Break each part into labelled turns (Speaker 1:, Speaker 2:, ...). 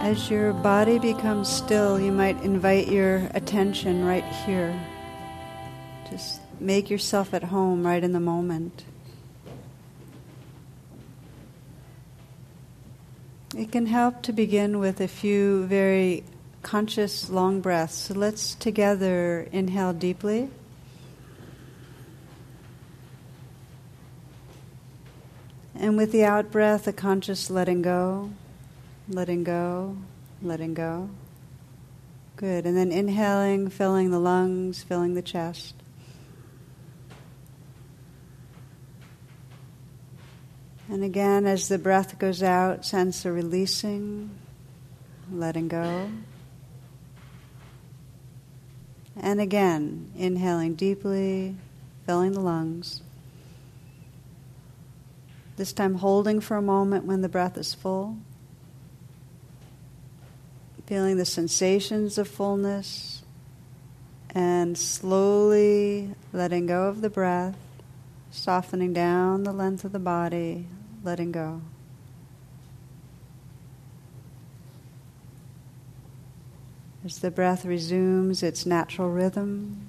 Speaker 1: As your body becomes still, you might invite your attention right here. Just make yourself at home right in the moment. It can help to begin with a few very conscious long breaths. So let's together inhale deeply. And with the out breath, a conscious letting go, letting go, letting go. Good. And then inhaling, filling the lungs, filling the chest. And again, as the breath goes out, sense a releasing, letting go. And again, inhaling deeply, filling the lungs. This time, holding for a moment when the breath is full. Feeling the sensations of fullness and slowly letting go of the breath, softening down the length of the body, letting go. As the breath resumes its natural rhythm,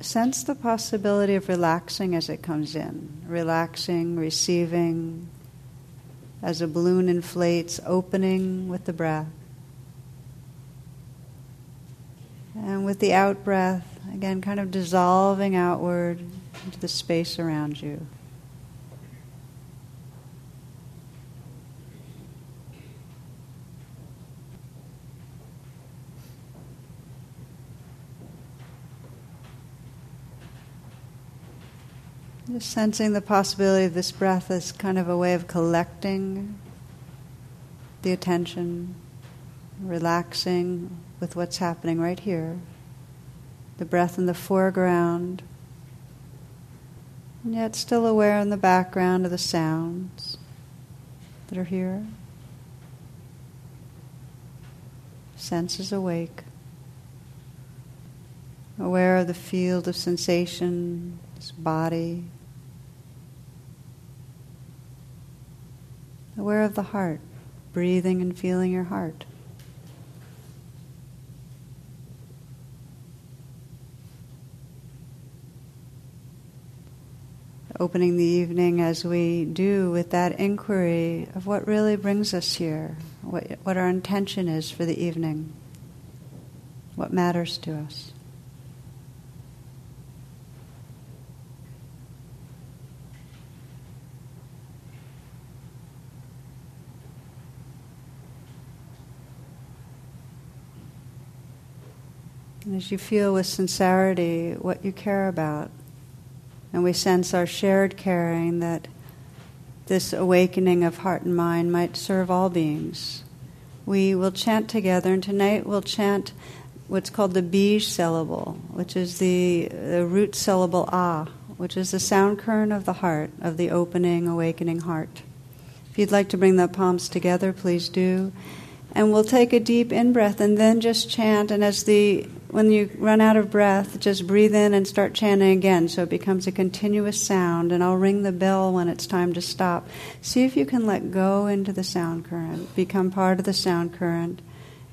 Speaker 1: sense the possibility of relaxing as it comes in, relaxing, receiving, as a balloon inflates, opening with the breath. And with the out breath, again, kind of dissolving outward into the space around you. Just sensing the possibility of this breath as kind of a way of collecting the attention, relaxing with what's happening right here. The breath in the foreground, and yet still aware in the background of the sounds that are here. Senses awake, aware of the field of sensation, this body, aware of the heart, breathing and feeling your heart. Opening the evening as we do with that inquiry of what really brings us here, what, what our intention is for the evening, what matters to us. And as you feel with sincerity what you care about, and we sense our shared caring that this awakening of heart and mind might serve all beings, we will chant together, and tonight we'll chant what's called the bij syllable, which is the, the root syllable ah, which is the sound current of the heart, of the opening, awakening heart. If you'd like to bring the palms together, please do. And we'll take a deep in breath and then just chant. And as the when you run out of breath, just breathe in and start chanting again so it becomes a continuous sound. And I'll ring the bell when it's time to stop. See if you can let go into the sound current, become part of the sound current.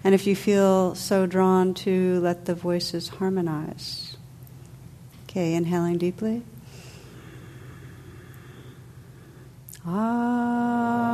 Speaker 1: And if you feel so drawn to, let the voices harmonize. Okay, inhaling deeply. Ah.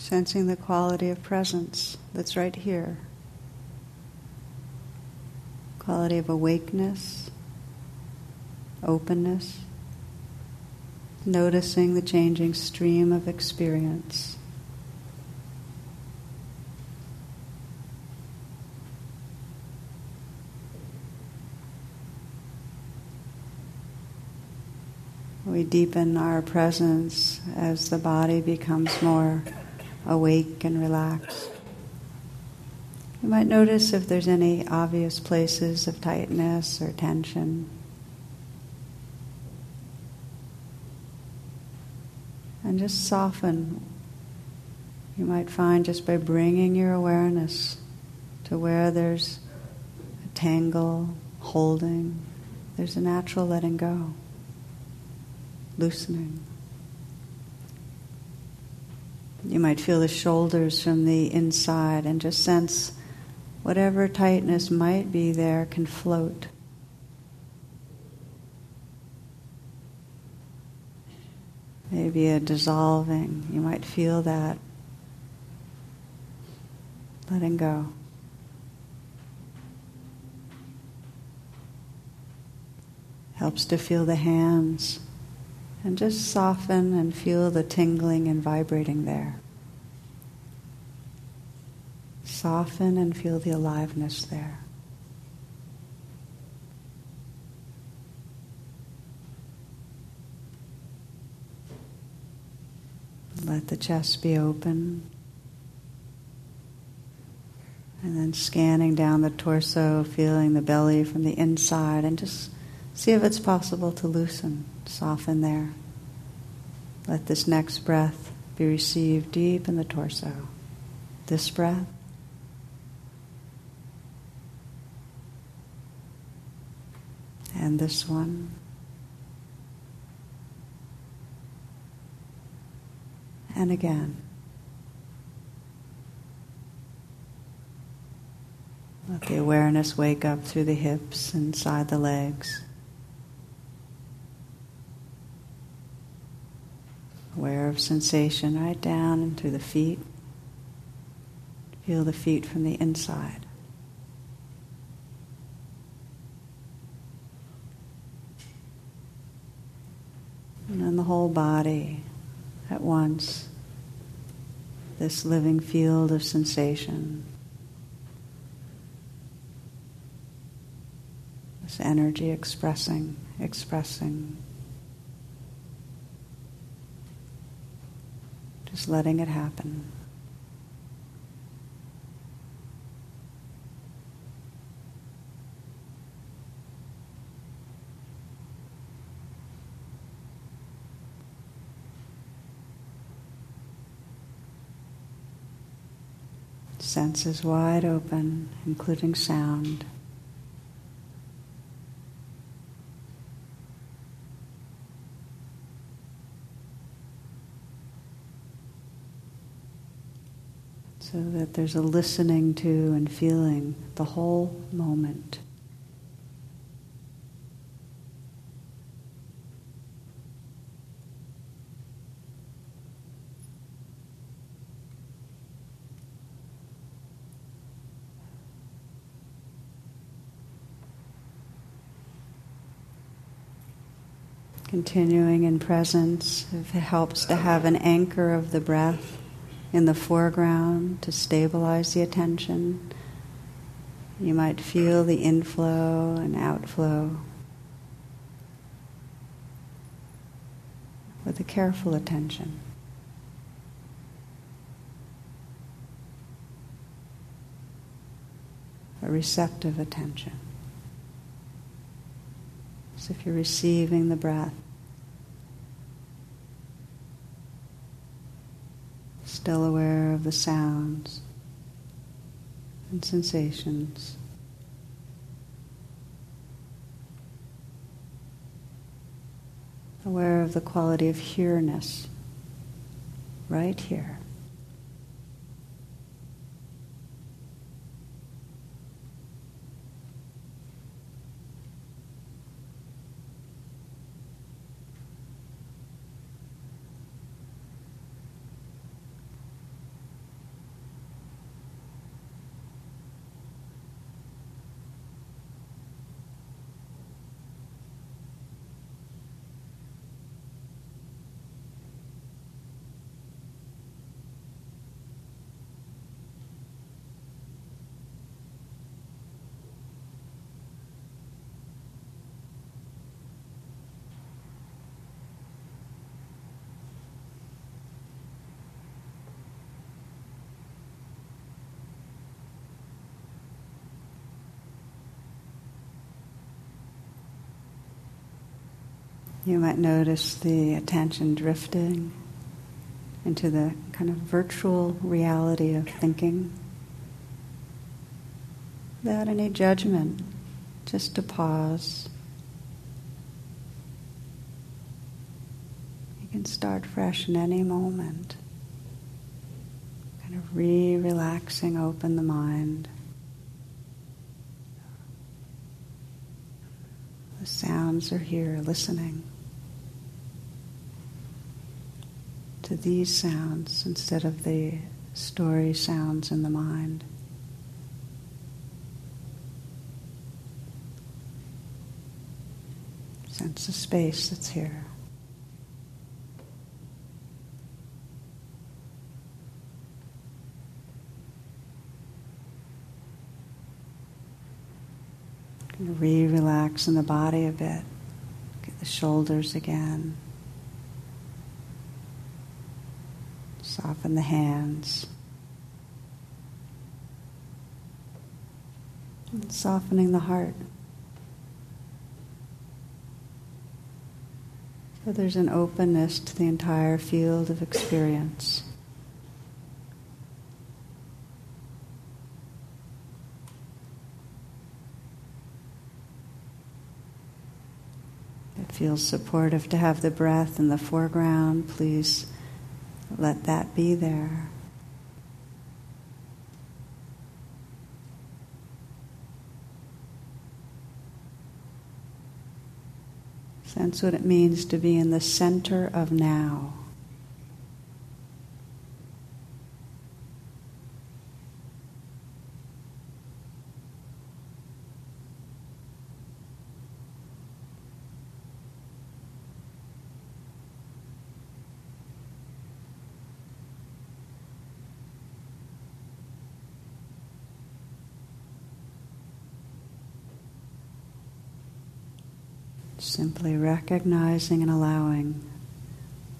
Speaker 1: Sensing the quality of presence that's right here. Quality of awakeness, openness, noticing the changing stream of experience. We deepen our presence as the body becomes more awake and relaxed. You might notice if there's any obvious places of tightness or tension. And just soften. You might find just by bringing your awareness to where there's a tangle, holding, there's a natural letting go loosening. You might feel the shoulders from the inside and just sense whatever tightness might be there can float. Maybe a dissolving, you might feel that. Letting go. Helps to feel the hands and just soften and feel the tingling and vibrating there. Soften and feel the aliveness there. Let the chest be open. And then scanning down the torso, feeling the belly from the inside, and just see if it's possible to loosen. Soften there. Let this next breath be received deep in the torso. This breath. And this one. And again. Let the awareness wake up through the hips, inside the legs. Aware of sensation right down into the feet. Feel the feet from the inside. And then the whole body at once, this living field of sensation, this energy expressing, expressing. Just letting it happen. Senses wide open, including sound. So that there's a listening to and feeling the whole moment. Continuing in presence, if it helps to have an anchor of the breath in the foreground to stabilize the attention. You might feel the inflow and outflow with a careful attention. A receptive attention. As if you're receiving the breath. Still aware of the sounds and sensations. Aware of the quality of here-ness right here. You might notice the attention drifting into the kind of virtual reality of thinking without any judgment, just a pause. You can start fresh in any moment. Kind of re relaxing, open the mind. The sounds are here, listening to these sounds instead of the story sounds in the mind. Sense the space that's here. Re relax in the body a bit. Get the shoulders again. Soften the hands. And softening the heart. So there's an openness to the entire field of experience. It feels supportive to have the breath in the foreground. Please let that be there. Sense what it means to be in the center of now. Simply recognizing and allowing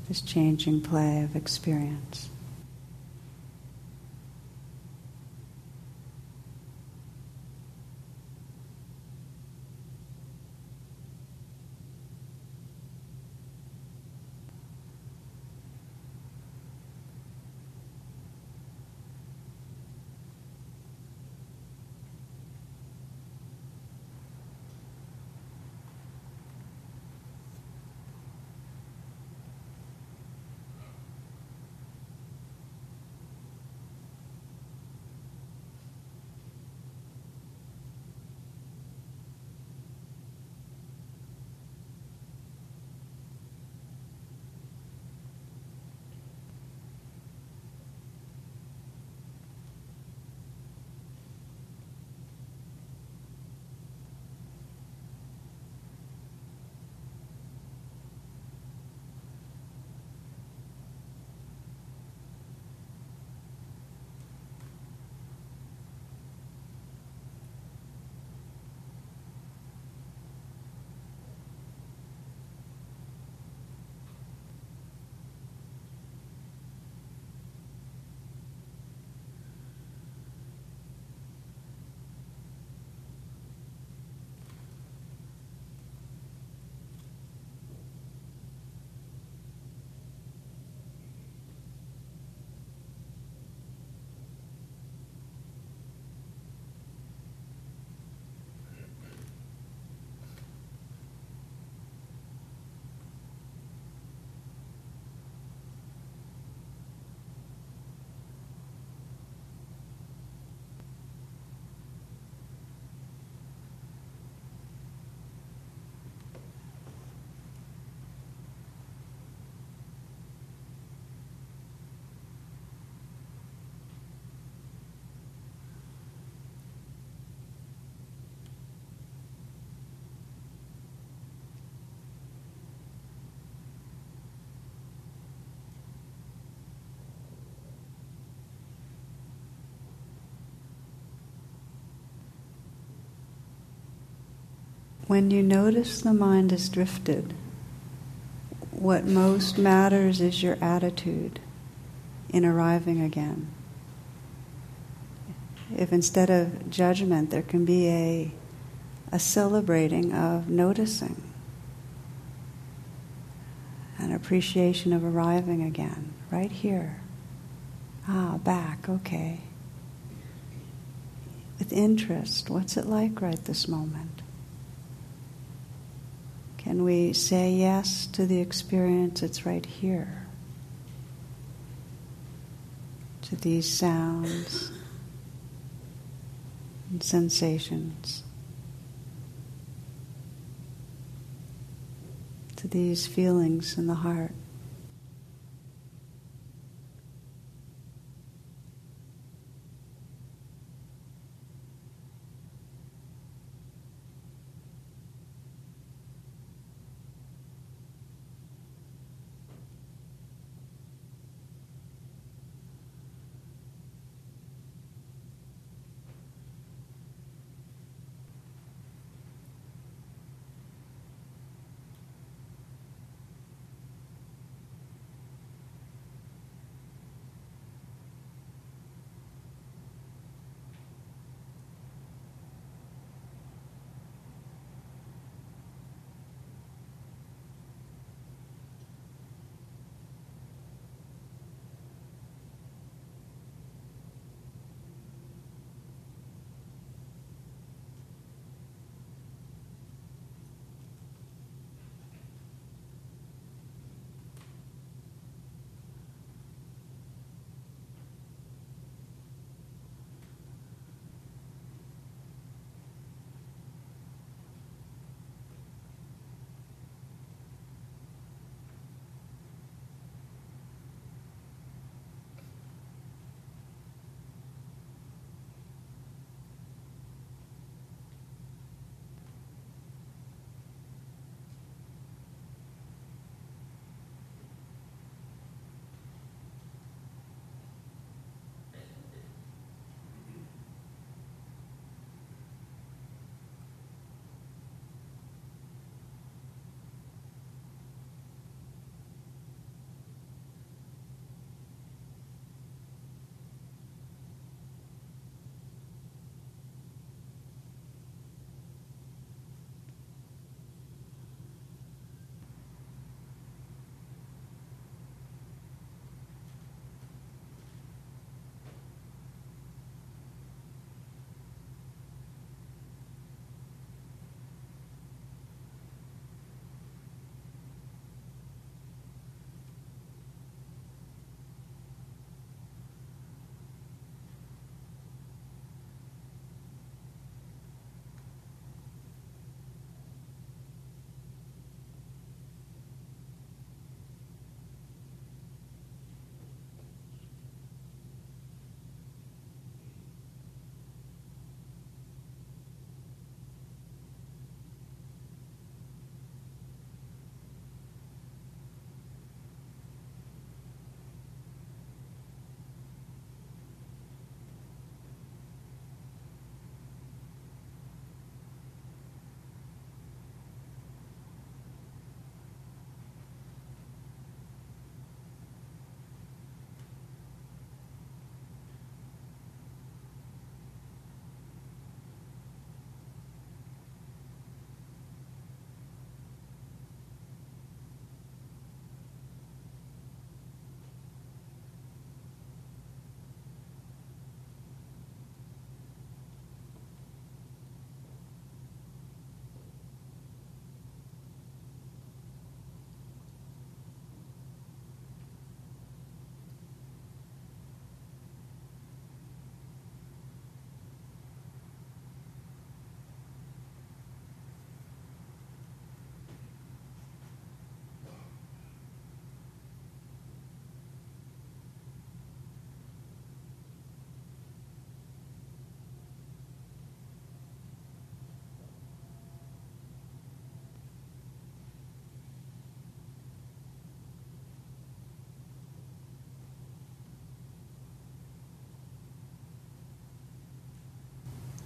Speaker 1: this changing play of experience. When you notice the mind has drifted, what most matters is your attitude in arriving again. If instead of judgment there can be a, a celebrating of noticing, an appreciation of arriving again, right here. Ah, back, okay. With interest, what's it like right this moment? Can we say yes to the experience it's right here? To these sounds and sensations. To these feelings in the heart.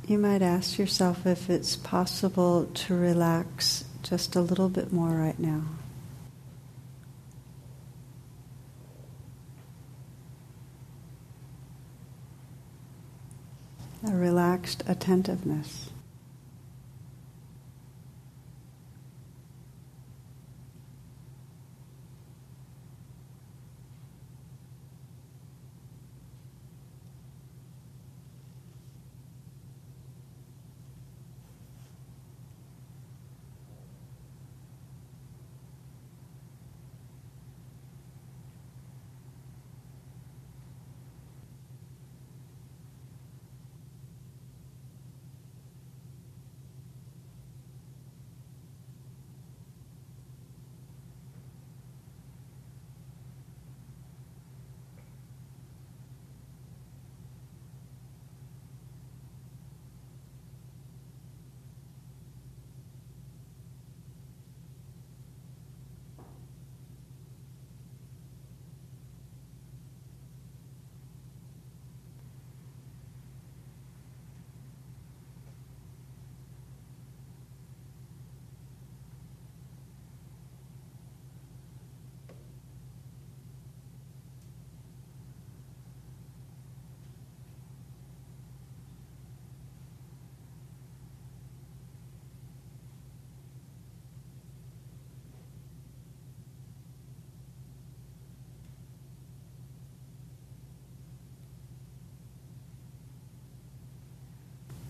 Speaker 1: You might ask yourself if it's possible to relax just a little bit more right now. A relaxed attentiveness.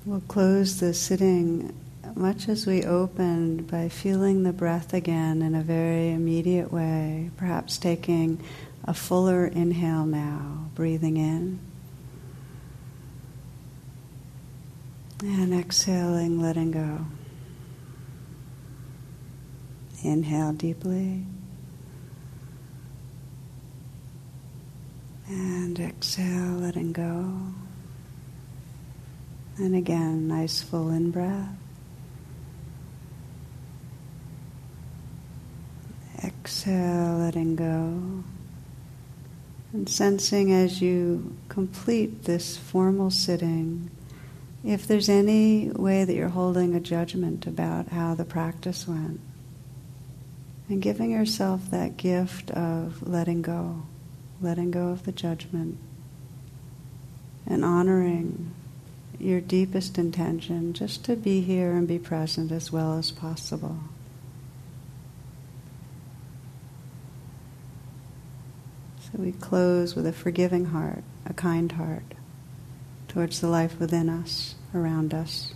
Speaker 1: We'll close the sitting much as we opened by feeling the breath again in a very immediate way, perhaps taking a fuller inhale now, breathing in. And exhaling, letting go. Inhale deeply. And exhale, letting go. And again, nice full in breath. Exhale, letting go. And sensing as you complete this formal sitting, if there's any way that you're holding a judgment about how the practice went. And giving yourself that gift of letting go, letting go of the judgment, and honoring your deepest intention just to be here and be present as well as possible. So we close with a forgiving heart, a kind heart towards the life within us, around us.